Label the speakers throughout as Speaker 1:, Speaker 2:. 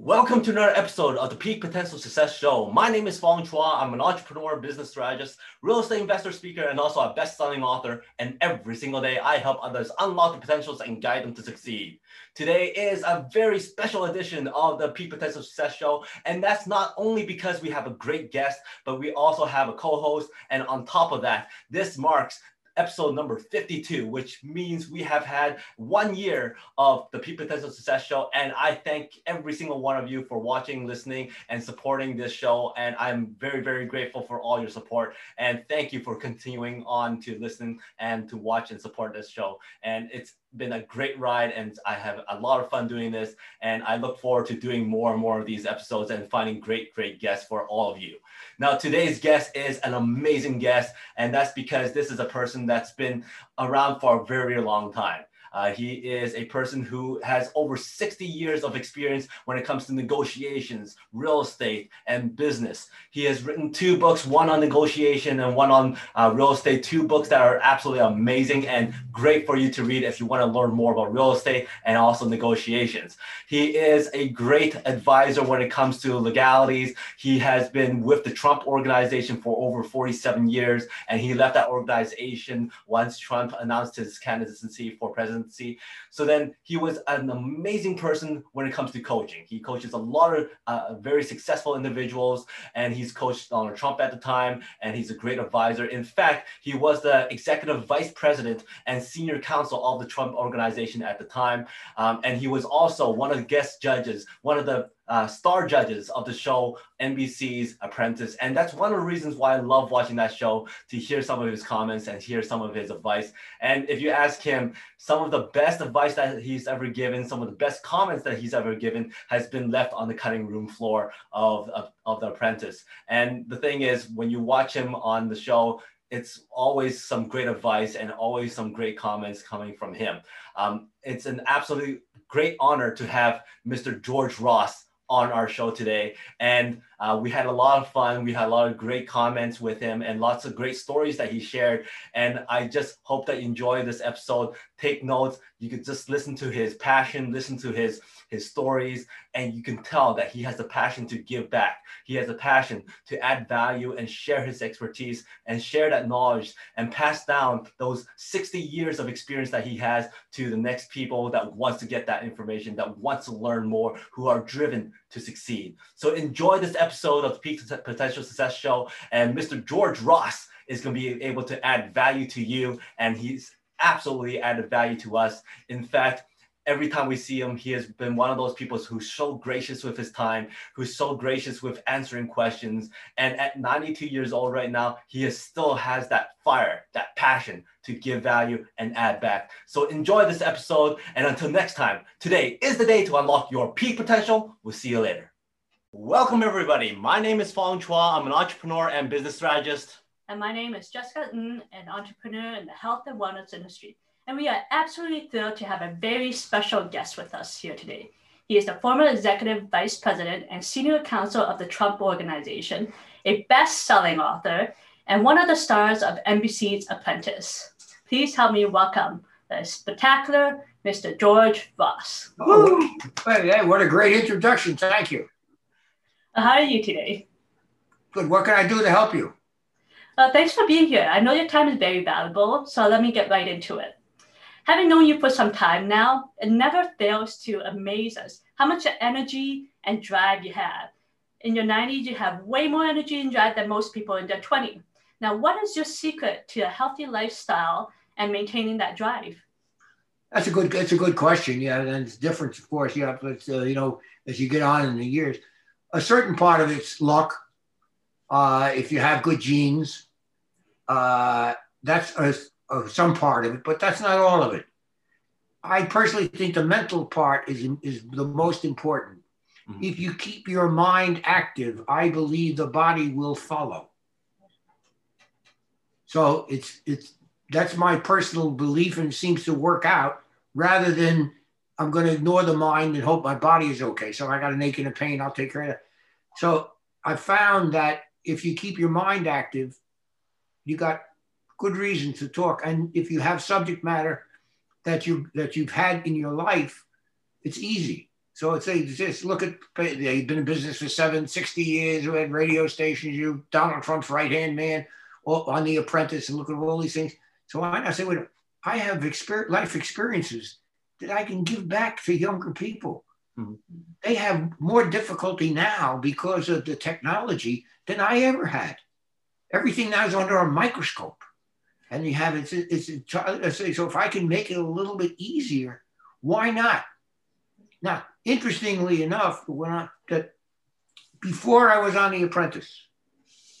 Speaker 1: Welcome to another episode of the Peak Potential Success Show. My name is Fong Chua. I'm an entrepreneur, business strategist, real estate investor, speaker, and also a best-selling author. And every single day, I help others unlock the potentials and guide them to succeed. Today is a very special edition of the Peak Potential Success Show, and that's not only because we have a great guest, but we also have a co-host. And on top of that, this marks episode number 52, which means we have had one year of the Peak Potential Success Show. And I thank every single one of you for watching, listening, and supporting this show. And I'm very, very grateful for all your support. And thank you for continuing on to listen and to watch and support this show. And it's been a great ride and I have a lot of fun doing this. And I look forward to doing more and more of these episodes and finding great, great guests for all of you. Now, today's guest is an amazing guest, and that's because this is a person that's been around for a very long time. Uh, he is a person who has over 60 years of experience when it comes to negotiations, real estate, and business. He has written two books, one on negotiation and one on uh, real estate, two books that are absolutely amazing and great for you to read if you want to learn more about real estate and also negotiations. He is a great advisor when it comes to legalities. He has been with the Trump organization for over 47 years, and he left that organization once Trump announced his candidacy for president presidency. So then he was an amazing person when it comes to coaching. He coaches a lot of uh, very successful individuals, and he's coached Donald Trump at the time, and he's a great advisor. In fact, he was the executive vice president and senior counsel of the Trump organization at the time, um, and he was also one of the guest judges, one of the uh, star judges of the show NBC's Apprentice. And that's one of the reasons why I love watching that show to hear some of his comments and hear some of his advice. And if you ask him, some of the best advice that he's ever given, some of the best comments that he's ever given has been left on the cutting room floor of, of, of The Apprentice. And the thing is, when you watch him on the show, it's always some great advice and always some great comments coming from him. Um, it's an absolutely great honor to have Mr. George Ross on our show today. And uh, we had a lot of fun. We had a lot of great comments with him and lots of great stories that he shared. And I just hope that you enjoy this episode. Take notes. You could just listen to his passion, listen to his his stories, and you can tell that he has a passion to give back. He has a passion to add value and share his expertise and share that knowledge and pass down those 60 years of experience that he has to the next people that wants to get that information, that wants to learn more, who are driven to succeed. So enjoy this episode of the Peak Potential Success Show, and Mr. George Ross is going to be able to add value to you, and he's absolutely added value to us. In fact, every time we see him, he has been one of those people who's so gracious with his time, who's so gracious with answering questions. And at 92 years old right now, he is, still has that fire, that passion to give value and add back. So enjoy this episode. And until next time, today is the day to unlock your peak potential. We'll see you later. Welcome, everybody. My name is Fong Chua. I'm an entrepreneur and business strategist.
Speaker 2: And my name is Jessica Ng, an entrepreneur in the health and wellness industry and we are absolutely thrilled to have a very special guest with us here today. He is the former executive vice president and senior counsel of the Trump Organization, a best selling author, and one of the stars of NBC's Apprentice. Please help me welcome the spectacular Mr. George Ross.
Speaker 3: Oh, hey, what a great introduction. Thank you.
Speaker 2: Uh, how are you today?
Speaker 3: Good. What can I do to help you?
Speaker 2: Uh, thanks for being here. I know your time is very valuable, so let me get right into it. Having known you for some time now, it never fails to amaze us how much energy and drive you have. In your 90s, you have way more energy and drive than most people in their 20s. Now, what is your secret to a healthy lifestyle and maintaining that drive?
Speaker 3: That's a good. That's a good question. Yeah, and it's different, of course. Yeah, but uh, you know, as you get on in the years, a certain part of it's luck. Uh, if you have good genes, uh, that's a, of some part of it, but that's not all of it. I personally think the mental part is, is the most important. Mm-hmm. If you keep your mind active, I believe the body will follow. So it's it's that's my personal belief and seems to work out rather than I'm going to ignore the mind and hope my body is okay. So I got an ache and a pain, I'll take care of that. So I found that if you keep your mind active, you got good reason to talk. And if you have subject matter that you that you've had in your life, it's easy. So it's a, just look at you've been in business for seven, 60 years. You had radio stations. You Donald Trump's right hand man on The Apprentice, and look at all these things. So I, I say, wait, I have experience, life experiences that I can give back to younger people. Mm-hmm. They have more difficulty now because of the technology than I ever had. Everything now is under a microscope, and you have it's it's, it's so if I can make it a little bit easier, why not? Now, interestingly enough, when I that before I was on The Apprentice,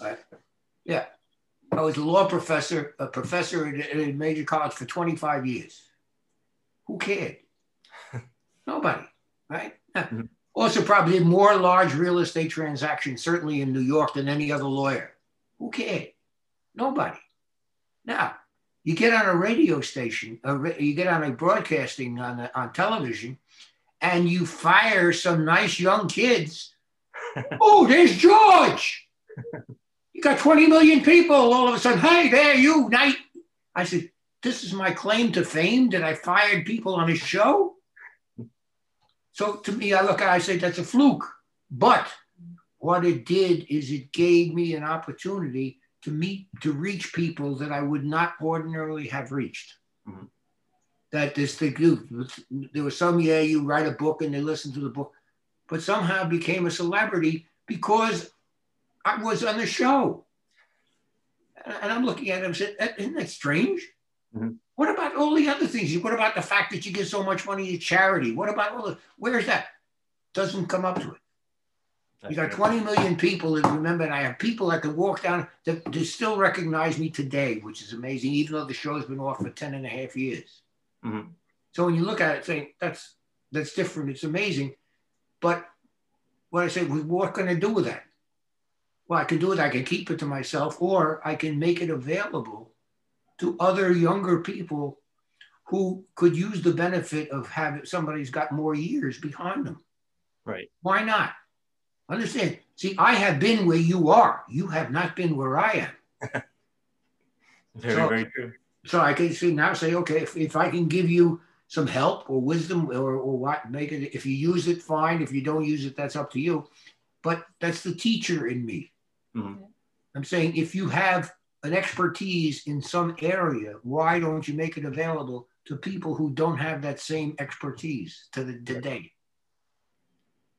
Speaker 3: I, yeah, I was a law professor, a professor at a major college for 25 years. Who cared? Nobody, right? Mm-hmm. Also, probably more large real estate transactions, certainly in New York, than any other lawyer. Who cared? Nobody. Now, you get on a radio station, a, you get on a broadcasting on, a, on television, and you fire some nice young kids. oh, there's George. You got 20 million people all of a sudden. Hey, there, you, night. I said, this is my claim to fame that I fired people on a show. So to me, I look at I say that's a fluke. But what it did is it gave me an opportunity to meet, to reach people that I would not ordinarily have reached. Mm-hmm. That this thing, there was some, yeah, you write a book and they listen to the book, but somehow became a celebrity because I was on the show. And I'm looking at him and said, Isn't that strange? Mm-hmm. What about all the other things? What about the fact that you give so much money to charity? What about all the, where's that? Doesn't come up to it. That's you got 20 million people that remember, and I have people that can walk down that, that still recognize me today, which is amazing, even though the show's been off for 10 and a half years. Mm-hmm. So when you look at it, saying that's that's different, it's amazing. But what I say, what can I do with that? well, I can do it. I can keep it to myself, or I can make it available to other younger people who could use the benefit of having somebody's got more years behind them.
Speaker 1: Right.
Speaker 3: Why not? Understand? See, I have been where you are. You have not been where I
Speaker 1: am. very, so, very true.
Speaker 3: So I can see now say, okay, if, if I can give you some help or wisdom or, or what, make it, if you use it, fine. If you don't use it, that's up to you. But that's the teacher in me. Mm-hmm. I'm saying if you have an expertise in some area, why don't you make it available to people who don't have that same expertise to the today?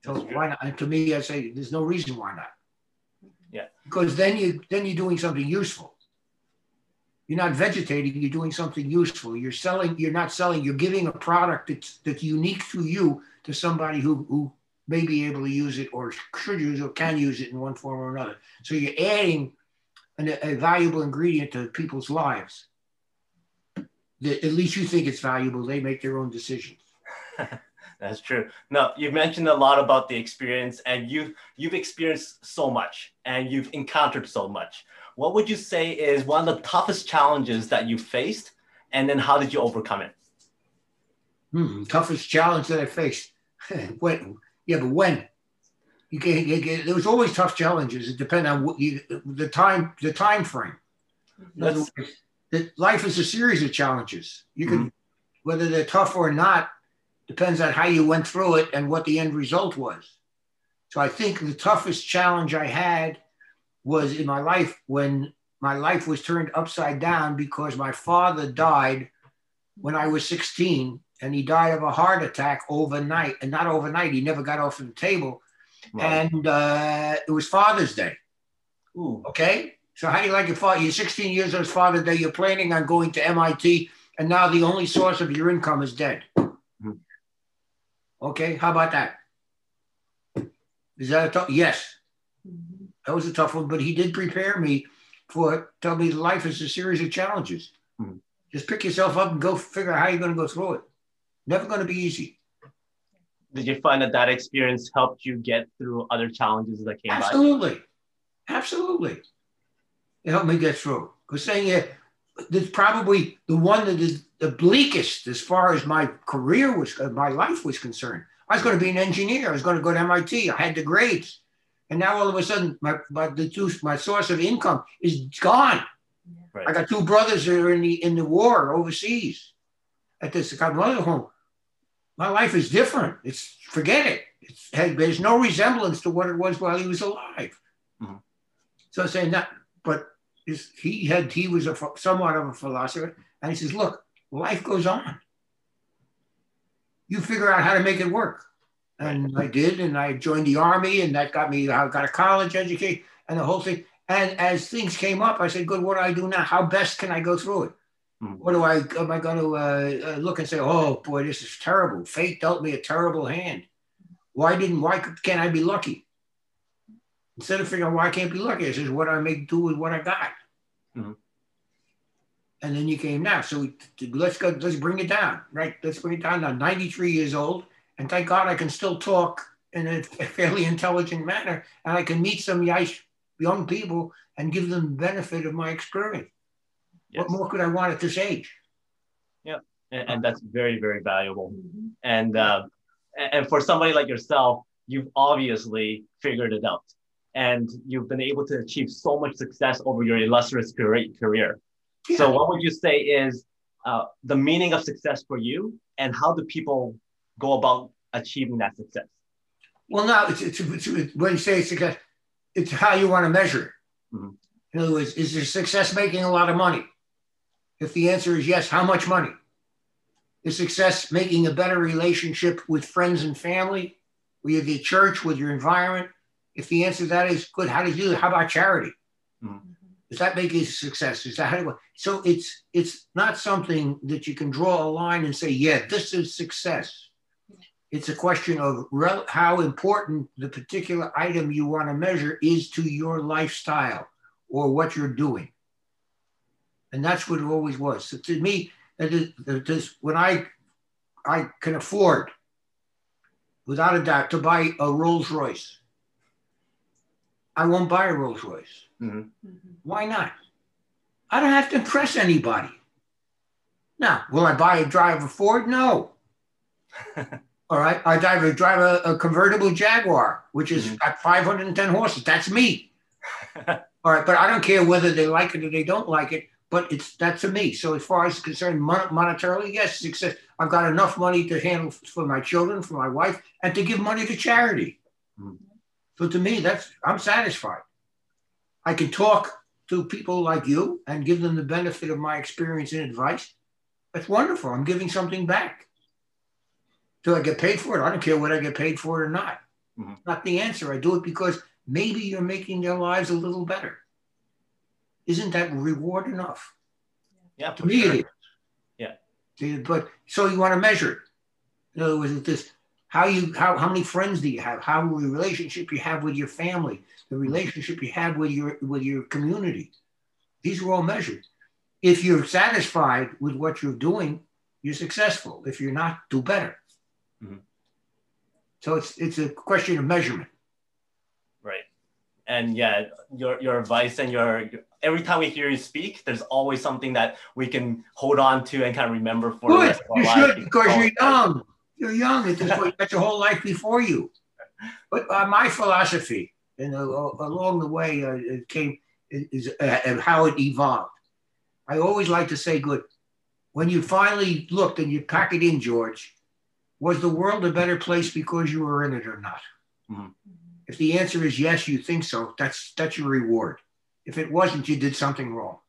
Speaker 3: So why not? to me, I say there's no reason why not.
Speaker 1: Yeah.
Speaker 3: Because then you then you're doing something useful. You're not vegetating. You're doing something useful. You're selling. You're not selling. You're giving a product that's that's unique to you to somebody who who may be able to use it or should use or can use it in one form or another. So you're adding an, a valuable ingredient to people's lives. That at least you think it's valuable. They make their own decisions.
Speaker 1: That's true. No, you've mentioned a lot about the experience, and you you've experienced so much, and you've encountered so much. What would you say is one of the toughest challenges that you faced, and then how did you overcome it?
Speaker 3: Hmm, toughest challenge that I faced. when yeah, but when? You get, you get, there was always tough challenges. It depends on what you, the time, the time frame. Words, life is a series of challenges. You can, mm-hmm. whether they're tough or not, depends on how you went through it and what the end result was. So I think the toughest challenge I had was in my life when my life was turned upside down because my father died when I was 16 and he died of a heart attack overnight, and not overnight. He never got off the table, right. and uh, it was Father's Day. Ooh. Okay, so how do you like your father? You're 16 years old, Father's Day. You're planning on going to MIT, and now the only source of your income is dead. Okay, how about that? Is that a tough? Yes, mm-hmm. that was a tough one, but he did prepare me for. Tell me, life is a series of challenges. Mm-hmm. Just pick yourself up and go figure out how you're going to go through it. Never going to be easy.
Speaker 1: Did you find that that experience helped you get through other challenges that came
Speaker 3: Absolutely. by? Absolutely. Absolutely. It helped me get through. Because saying it, that's probably the one that is the bleakest as far as my career was, uh, my life was concerned. I was going to be an engineer. I was going to go to MIT. I had the grades. And now all of a sudden, my, my, the two, my source of income is gone. Right. I got two brothers that are in the, in the war overseas at this mother home my life is different. It's forget it. It's, there's no resemblance to what it was while he was alive. Mm-hmm. So saying that, but he had he was a somewhat of a philosopher, and he says, look, life goes on. You figure out how to make it work. And I did, and I joined the army, and that got me, I got a college education and the whole thing. And as things came up, I said, good, what do I do now? How best can I go through it? Mm-hmm. What do I, am I going to uh, uh, look and say, oh boy, this is terrible. Fate dealt me a terrible hand. Why didn't, why can't I be lucky? Instead of figuring why I can't be lucky, I says, what do I make do with what I got? Mm-hmm. And then you came now. So let's go, let's bring it down, right? Let's bring it down. I'm 93 years old. And thank God I can still talk in a fairly intelligent manner. And I can meet some young people and give them the benefit of my experience. Yes. What more could I want at this age?
Speaker 1: Yeah. And, and that's very, very valuable. Mm-hmm. And, uh, and for somebody like yourself, you've obviously figured it out and you've been able to achieve so much success over your illustrious career. Yeah. So, what would you say is uh, the meaning of success for you, and how do people go about achieving that success?
Speaker 3: Well, no, it's, it's, it's when you say success, it's how you want to measure it. Mm-hmm. In other words, is your success making a lot of money? If the answer is yes, how much money? Is success making a better relationship with friends and family, with the church, with your environment? If the answer to that is good, how do you do it? How about charity? Mm-hmm. Does that make you a success? Is that how do so it's it's not something that you can draw a line and say, yeah, this is success. It's a question of rel- how important the particular item you want to measure is to your lifestyle or what you're doing. And that's what it always was. So to me, this, when I I can afford, without a doubt, to buy a Rolls Royce I won't buy a Rolls Royce. Mm-hmm. Why not? I don't have to impress anybody. Now, will I buy a drive a Ford? No. All right. I drive a drive a, a convertible Jaguar, which is mm-hmm. at 510 horses. That's me. All right, but I don't care whether they like it or they don't like it. But it's that's to me. So as far as concerned, mon- monetarily, yes, success. I've got enough money to handle for my children, for my wife, and to give money to charity. Mm-hmm. So to me, that's I'm satisfied. I can talk to people like you and give them the benefit of my experience and advice. That's wonderful. I'm giving something back. Do I get paid for it? I don't care whether I get paid for it or not. Mm-hmm. Not the answer. I do it because maybe you're making their lives a little better. Isn't that reward enough?
Speaker 1: Yeah, to me sure. it is.
Speaker 3: Yeah. But so you want to measure it. In other words, this how you how, how many friends do you have? How the relationship you have with your family? The relationship you have with your with your community. These are all measured. If you're satisfied with what you're doing you're successful. If you're not do better. Mm-hmm. so it's it's a question of measurement.
Speaker 1: Right. And yeah your your advice and your every time we hear you speak there's always something that we can hold on to and kind of remember for
Speaker 3: Good. the rest of our you life should because you're young you're young at this point. You got your whole life before you. But uh, my philosophy, and uh, along the way, uh, it came is uh, how it evolved. I always like to say, "Good." When you finally looked and you pack it in, George, was the world a better place because you were in it or not? Mm-hmm. If the answer is yes, you think so. That's that's your reward. If it wasn't, you did something wrong.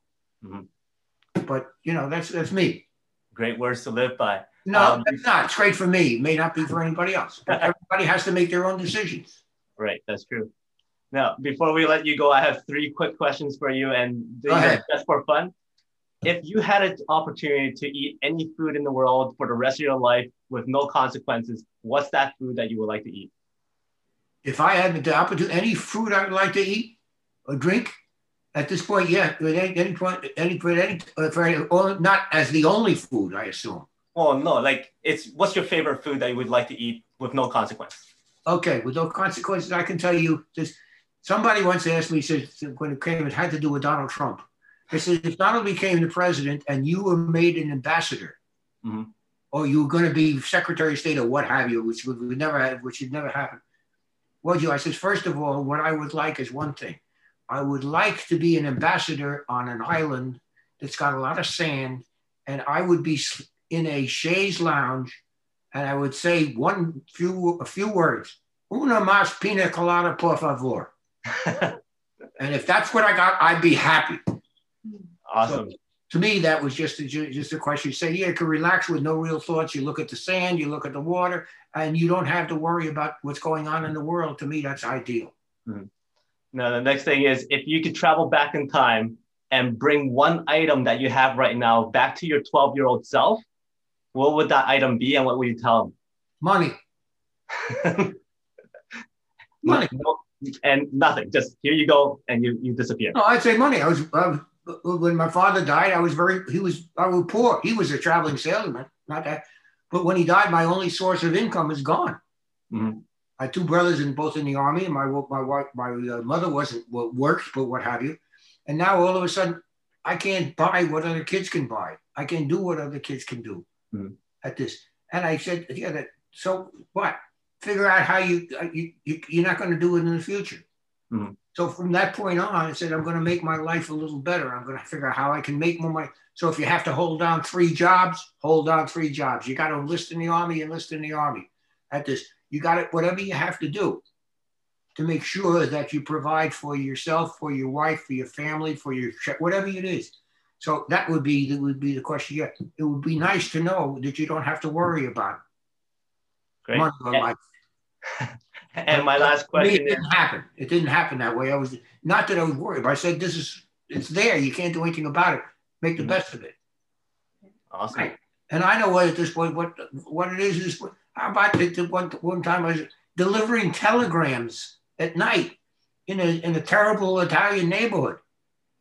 Speaker 3: Mm-hmm. But you know, that's that's me.
Speaker 1: Great words to live by.
Speaker 3: No, um, it's not. It's great for me. It may not be for anybody else. But everybody has to make their own decisions.
Speaker 1: Right, that's true. Now, before we let you go, I have three quick questions for you, and just for fun. If you had an opportunity to eat any food in the world for the rest of your life with no consequences, what's that food that you would like to eat?
Speaker 3: If I had the opportunity, any food I would like to eat or drink, at this point, yeah, at any, any point, any, for any, for any, not as the only food, I assume.
Speaker 1: Well, no, like it's what's your favorite food that you would like to eat with no consequence?
Speaker 3: Okay, with no consequences, I can tell you this. Somebody once asked me, said when it came, it had to do with Donald Trump. They said if Donald became the president and you were made an ambassador, mm-hmm. or you were going to be Secretary of State or what have you, which would, would never have, which would never happen. What you? I said first of all, what I would like is one thing. I would like to be an ambassador on an island that's got a lot of sand, and I would be in a chaise lounge and I would say one few a few words. Una más pina colada, por favor. and if that's what I got, I'd be happy.
Speaker 1: awesome.
Speaker 3: So, to me, that was just a, just a question. You say, yeah, you can relax with no real thoughts. You look at the sand, you look at the water, and you don't have to worry about what's going on in the world. To me, that's ideal.
Speaker 1: Mm-hmm. Now, the next thing is if you could travel back in time and bring one item that you have right now back to your 12 year old self, what would that item be and what would you tell them?
Speaker 3: Money. money.
Speaker 1: No, and nothing. Just here you go, and you you disappear.
Speaker 3: No, I'd say money. I was, I was when my father died. I was very. He was. I was poor. He was a traveling salesman. Not that. But when he died, my only source of income is gone. Mm-hmm. I had two brothers in both in the army, and my my wife, my uh, mother wasn't well, worked, but what have you. And now all of a sudden, I can't buy what other kids can buy. I can't do what other kids can do mm-hmm. at this. And I said, yeah, that. So what? figure out how you, uh, you, you are not going to do it in the future. Mm-hmm. So from that point on, I said, I'm going to make my life a little better. I'm going to figure out how I can make more money. So if you have to hold down three jobs, hold down three jobs. You got to enlist in the army, enlist in the army. At this, you got it. Whatever you have to do to make sure that you provide for yourself, for your wife, for your family, for your whatever it is. So that would be that would be the question. Yeah, it would be nice to know that you don't have to worry about
Speaker 1: Great. money or life. and my last question
Speaker 3: it didn't happen. It didn't happen that way. I was not that I was worried, but I said this is it's there. You can't do anything about it. Make the mm-hmm. best of it.
Speaker 1: Awesome. Right.
Speaker 3: And I know what at this point what what it is is how about the, one one time I was delivering telegrams at night in a in a terrible Italian neighborhood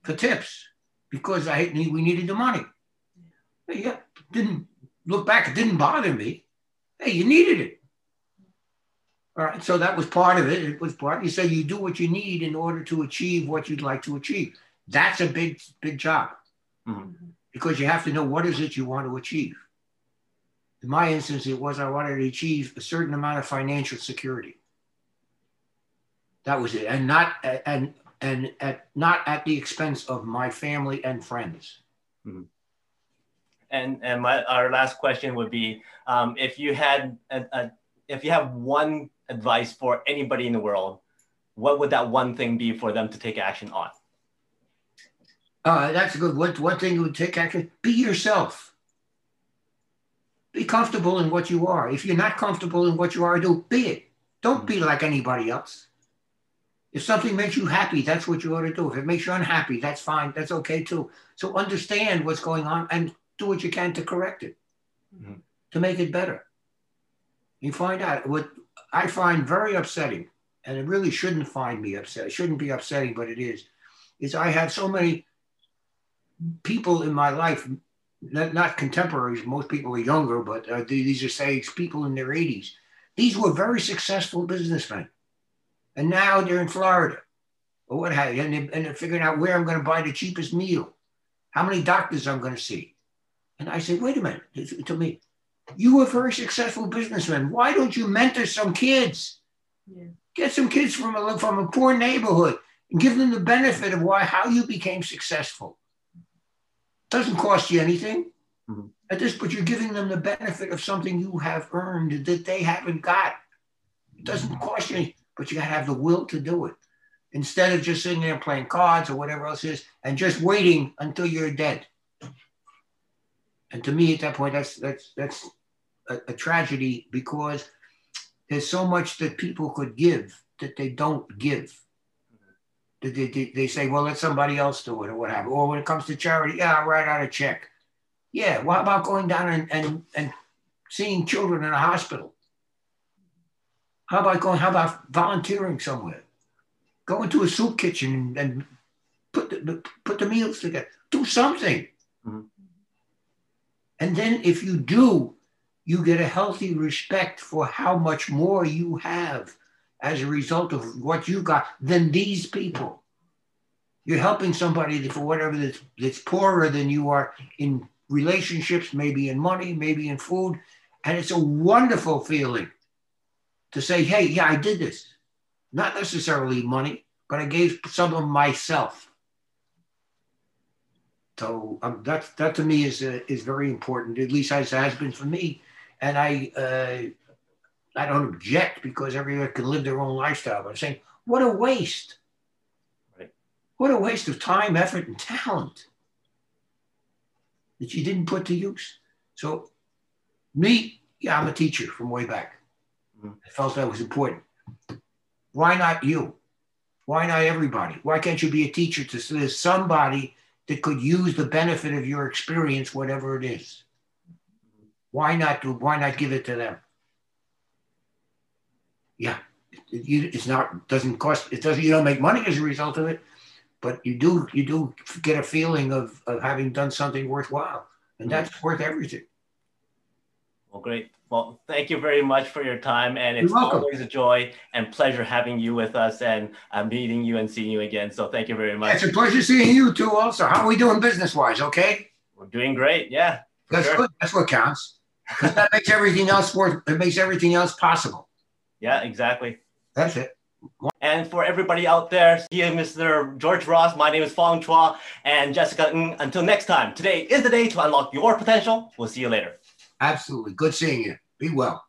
Speaker 3: for tips because I we needed the money. Yeah, didn't look back. It didn't bother me. Hey, you needed it. All right, so that was part of it. It was part. You say you do what you need in order to achieve what you'd like to achieve. That's a big, big job mm-hmm. because you have to know what is it you want to achieve. In my instance, it was I wanted to achieve a certain amount of financial security. That was it, and not and and at not at the expense of my family and friends. Mm-hmm.
Speaker 1: And and my our last question would be, um, if you had a, a if you have one advice for anybody in the world, what would that one thing be for them to take action on?
Speaker 3: Uh, that's a good one. One thing you would take action: be yourself. Be comfortable in what you are. If you're not comfortable in what you are, do be it. Don't be like anybody else. If something makes you happy, that's what you ought to do. If it makes you unhappy, that's fine. That's okay too. So understand what's going on and do what you can to correct it, mm-hmm. to make it better. You find out what I find very upsetting, and it really shouldn't find me upset. It shouldn't be upsetting, but it is. Is I have so many people in my life, not, not contemporaries. Most people are younger, but uh, these are say people in their 80s. These were very successful businessmen, and now they're in Florida or what have you, and, they, and they're figuring out where I'm going to buy the cheapest meal, how many doctors I'm going to see. And I said, wait a minute, to me, you were a very successful businessman. Why don't you mentor some kids? Yeah. Get some kids from a, from a poor neighborhood and give them the benefit of why how you became successful. Doesn't cost you anything. Mm-hmm. At this, but you're giving them the benefit of something you have earned that they haven't got. It doesn't cost you, but you gotta have the will to do it. Instead of just sitting there playing cards or whatever else is, and just waiting until you're dead. And to me, at that point, that's that's that's a, a tragedy because there's so much that people could give that they don't give. They, they, they say, well, let somebody else do it or whatever. Or when it comes to charity, yeah, I'll write out a check. Yeah, what about going down and, and, and seeing children in a hospital? How about going, how about volunteering somewhere? Go into a soup kitchen and, and put, the, put the meals together. Do something. Mm-hmm. And then if you do, you get a healthy respect for how much more you have as a result of what you got than these people. You're helping somebody for whatever that's, that's poorer than you are in relationships, maybe in money, maybe in food. And it's a wonderful feeling to say, hey, yeah, I did this. Not necessarily money, but I gave some of myself. So um, that, that to me is, uh, is very important, at least as has been for me and I uh, I don't object because everyone can live their own lifestyle. But I'm saying, what a waste!
Speaker 1: Right.
Speaker 3: What a waste of time, effort, and talent that you didn't put to use. So, me, yeah, I'm a teacher from way back. I felt that was important. Why not you? Why not everybody? Why can't you be a teacher to somebody that could use the benefit of your experience, whatever it is? Why not do? Why not give it to them? Yeah, it, it's not doesn't cost. It doesn't. You don't make money as a result of it, but you do. You do get a feeling of of having done something worthwhile, and mm-hmm. that's worth everything.
Speaker 1: Well, great. Well, thank you very much for your time, and it's always a joy and pleasure having you with us and uh, meeting you and seeing you again. So thank you very much.
Speaker 3: It's a pleasure seeing you too. Also, how are we doing business wise? Okay,
Speaker 1: We're doing great. Yeah.
Speaker 3: that's
Speaker 1: Sure.
Speaker 3: good. That's what counts. that makes everything else worth. It makes everything else possible.
Speaker 1: Yeah. Exactly.
Speaker 3: That's it.
Speaker 1: And for everybody out there, he is Mr. George Ross. My name is Fong Chua and Jessica. Ng. Until next time, today is the day to unlock your potential. We'll see you later.
Speaker 3: Absolutely. Good seeing you. Be well.